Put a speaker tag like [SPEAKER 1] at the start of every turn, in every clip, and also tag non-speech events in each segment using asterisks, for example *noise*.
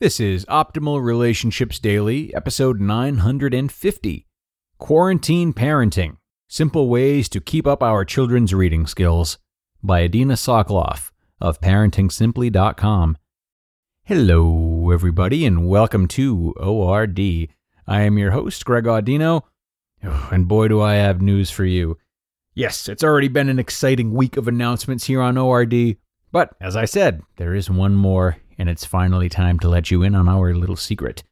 [SPEAKER 1] This is Optimal Relationships Daily, episode 950 Quarantine Parenting Simple Ways to Keep Up Our Children's Reading Skills by Adina Soclof of ParentingSimply.com. Hello, everybody, and welcome to ORD. I am your host, Greg Audino, *sighs* and boy, do I have news for you. Yes, it's already been an exciting week of announcements here on ORD, but as I said, there is one more, and it's finally time to let you in on our little secret.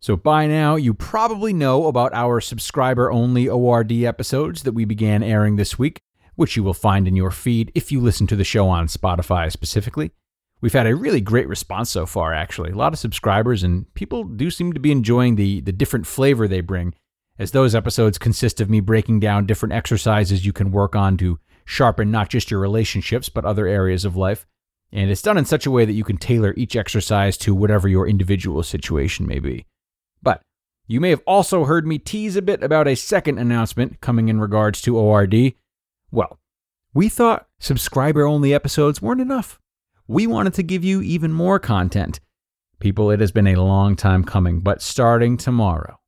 [SPEAKER 1] So, by now, you probably know about our subscriber only ORD episodes that we began airing this week, which you will find in your feed if you listen to the show on Spotify specifically. We've had a really great response so far, actually. A lot of subscribers, and people do seem to be enjoying the, the different flavor they bring, as those episodes consist of me breaking down different exercises you can work on to sharpen not just your relationships, but other areas of life. And it's done in such a way that you can tailor each exercise to whatever your individual situation may be. But you may have also heard me tease a bit about a second announcement coming in regards to ORD. Well, we thought subscriber only episodes weren't enough. We wanted to give you even more content. People, it has been a long time coming, but starting tomorrow,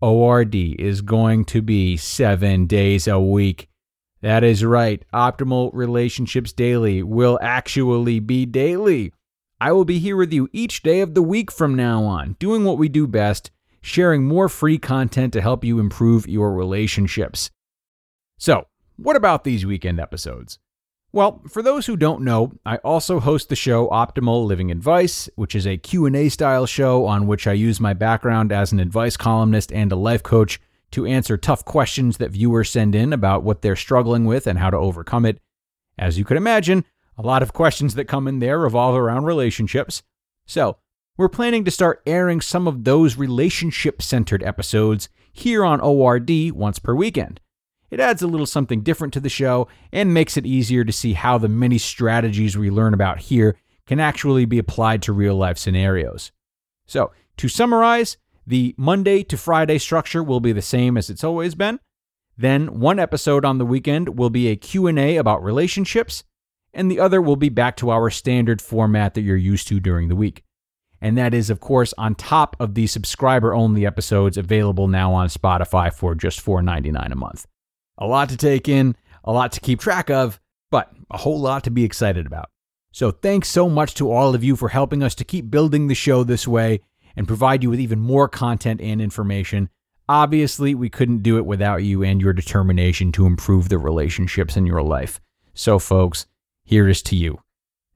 [SPEAKER 1] ORD is going to be seven days a week. That is right. Optimal Relationships Daily will actually be daily. I will be here with you each day of the week from now on, doing what we do best, sharing more free content to help you improve your relationships. So, what about these weekend episodes? Well, for those who don't know, I also host the show Optimal Living Advice, which is a Q&A style show on which I use my background as an advice columnist and a life coach to answer tough questions that viewers send in about what they're struggling with and how to overcome it. As you can imagine, a lot of questions that come in there revolve around relationships. So, we're planning to start airing some of those relationship centered episodes here on ORD once per weekend. It adds a little something different to the show and makes it easier to see how the many strategies we learn about here can actually be applied to real life scenarios. So, to summarize, the Monday to Friday structure will be the same as it's always been. Then one episode on the weekend will be a Q&A about relationships, and the other will be back to our standard format that you're used to during the week. And that is, of course, on top of the subscriber only episodes available now on Spotify for just $4.99 a month. A lot to take in, a lot to keep track of, but a whole lot to be excited about. So thanks so much to all of you for helping us to keep building the show this way and provide you with even more content and information. Obviously, we couldn't do it without you and your determination to improve the relationships in your life. So, folks, here is to you.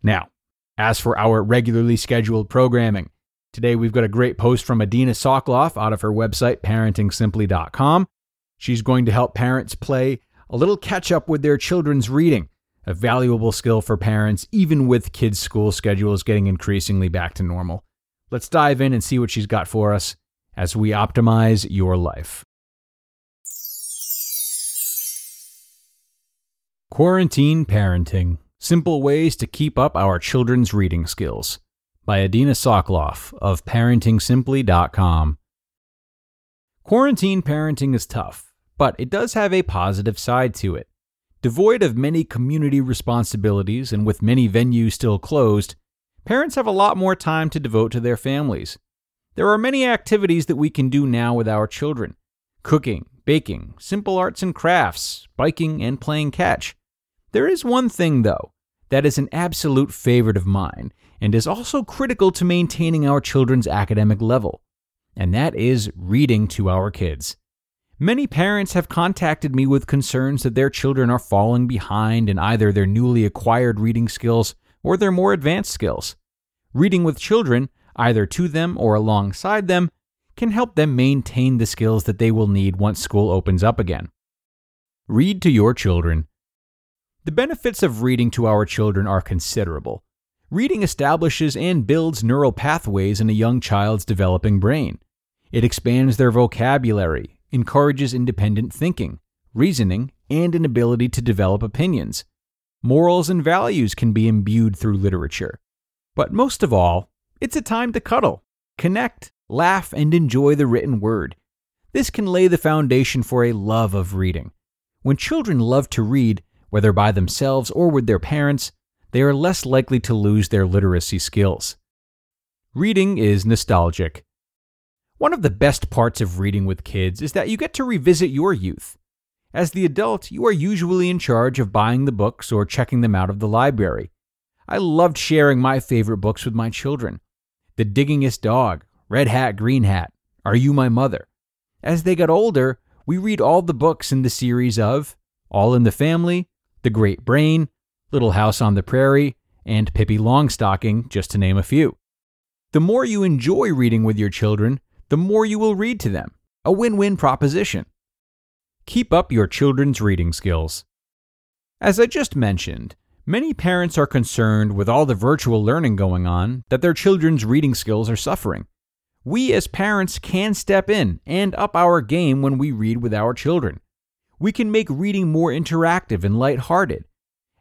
[SPEAKER 1] Now, as for our regularly scheduled programming, today we've got a great post from Adina Soclof out of her website, parentingsimply.com. She's going to help parents play a little catch up with their children's reading, a valuable skill for parents, even with kids' school schedules getting increasingly back to normal. Let's dive in and see what she's got for us as we optimize your life. Quarantine Parenting Simple Ways to Keep Up Our Children's Reading Skills by Adina Soclof of ParentingSimply.com. Quarantine parenting is tough, but it does have a positive side to it. Devoid of many community responsibilities and with many venues still closed, parents have a lot more time to devote to their families. There are many activities that we can do now with our children cooking, baking, simple arts and crafts, biking, and playing catch. There is one thing, though, that is an absolute favorite of mine and is also critical to maintaining our children's academic level and that is reading to our kids. Many parents have contacted me with concerns that their children are falling behind in either their newly acquired reading skills or their more advanced skills. Reading with children, either to them or alongside them, can help them maintain the skills that they will need once school opens up again. Read to your children. The benefits of reading to our children are considerable. Reading establishes and builds neural pathways in a young child's developing brain. It expands their vocabulary, encourages independent thinking, reasoning, and an ability to develop opinions. Morals and values can be imbued through literature. But most of all, it's a time to cuddle, connect, laugh, and enjoy the written word. This can lay the foundation for a love of reading. When children love to read, whether by themselves or with their parents, they are less likely to lose their literacy skills. Reading is nostalgic. One of the best parts of reading with kids is that you get to revisit your youth. As the adult, you are usually in charge of buying the books or checking them out of the library. I loved sharing my favorite books with my children The Diggingest Dog, Red Hat, Green Hat, Are You My Mother? As they got older, we read all the books in the series of All in the Family, The Great Brain, Little House on the Prairie, and Pippi Longstocking, just to name a few. The more you enjoy reading with your children, the more you will read to them. A win win proposition. Keep up your children's reading skills. As I just mentioned, many parents are concerned with all the virtual learning going on that their children's reading skills are suffering we as parents can step in and up our game when we read with our children. We can make reading more interactive and lighthearted.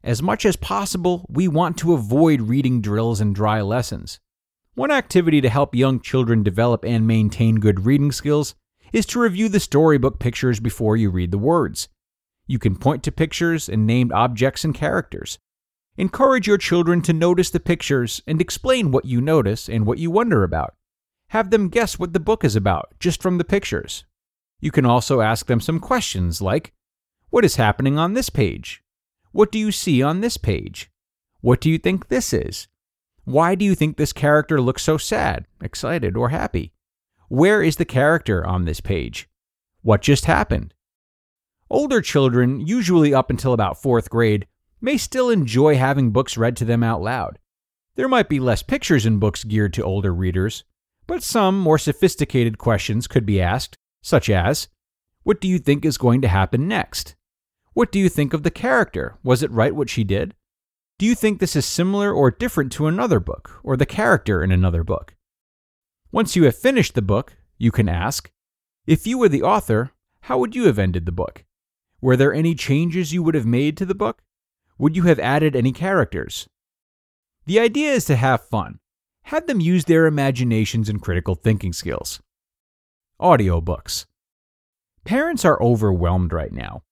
[SPEAKER 1] As much as possible, we want to avoid reading drills and dry lessons. One activity to help young children develop and maintain good reading skills is to review the storybook pictures before you read the words. You can point to pictures and named objects and characters. Encourage your children to notice the pictures and explain what you notice and what you wonder about. Have them guess what the book is about just from the pictures. You can also ask them some questions like What is happening on this page? What do you see on this page? What do you think this is? Why do you think this character looks so sad, excited, or happy? Where is the character on this page? What just happened? Older children, usually up until about fourth grade, may still enjoy having books read to them out loud. There might be less pictures in books geared to older readers, but some more sophisticated questions could be asked, such as What do you think is going to happen next? What do you think of the character? Was it right what she did? Do you think this is similar or different to another book, or the character in another book? Once you have finished the book, you can ask If you were the author, how would you have ended the book? Were there any changes you would have made to the book? Would you have added any characters? The idea is to have fun, Have them use their imaginations and critical thinking skills. Audiobooks. Parents are overwhelmed right now.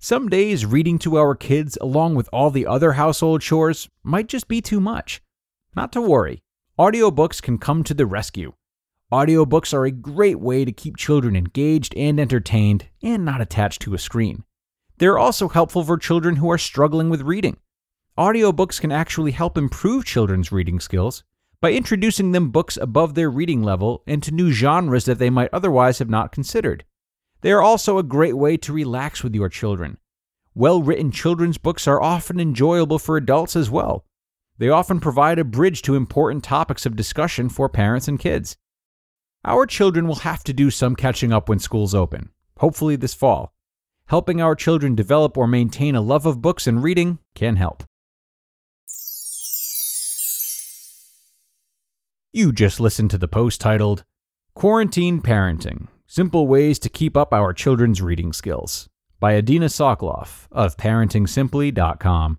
[SPEAKER 1] Some days reading to our kids along with all the other household chores might just be too much. Not to worry, audiobooks can come to the rescue. Audiobooks are a great way to keep children engaged and entertained and not attached to a screen. They're also helpful for children who are struggling with reading. Audiobooks can actually help improve children's reading skills by introducing them books above their reading level and to new genres that they might otherwise have not considered. They are also a great way to relax with your children. Well written children's books are often enjoyable for adults as well. They often provide a bridge to important topics of discussion for parents and kids. Our children will have to do some catching up when schools open, hopefully this fall. Helping our children develop or maintain a love of books and reading can help. You just listened to the post titled Quarantine Parenting Simple Ways to Keep Up Our Children's Reading Skills by Adina Soclof of ParentingSimply.com.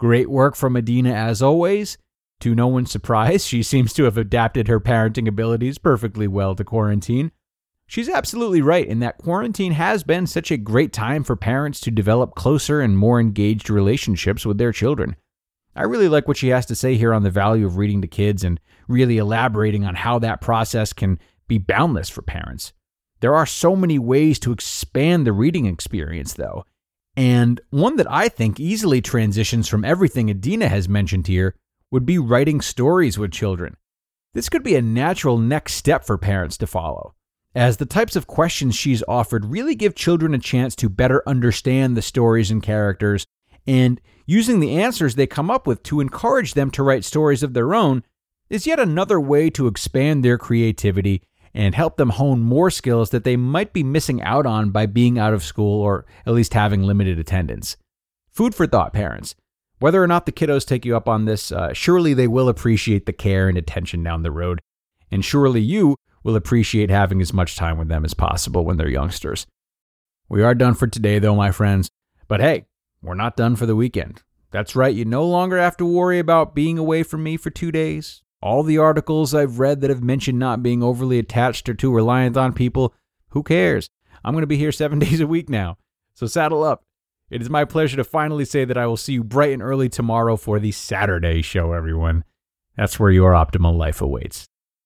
[SPEAKER 1] Great work from Adina as always. To no one's surprise, she *laughs* seems to have adapted her parenting abilities perfectly well to quarantine. She's absolutely right in that quarantine has been such a great time for parents to develop closer and more engaged relationships with their children. I really like what she has to say here on the value of reading to kids and really elaborating on how that process can be boundless for parents. There are so many ways to expand the reading experience, though. And one that I think easily transitions from everything Adina has mentioned here would be writing stories with children. This could be a natural next step for parents to follow, as the types of questions she's offered really give children a chance to better understand the stories and characters, and using the answers they come up with to encourage them to write stories of their own is yet another way to expand their creativity and help them hone more skills that they might be missing out on by being out of school or at least having limited attendance. Food for thought, parents. Whether or not the kiddos take you up on this, uh, surely they will appreciate the care and attention down the road. And surely you will appreciate having as much time with them as possible when they're youngsters. We are done for today, though, my friends. But hey, we're not done for the weekend. That's right, you no longer have to worry about being away from me for two days. All the articles I've read that have mentioned not being overly attached or too reliant on people, who cares? I'm going to be here seven *laughs* days a week now. So saddle up. It is my pleasure to finally say that I will see you bright and early tomorrow for the Saturday show, everyone. That's where your optimal life awaits.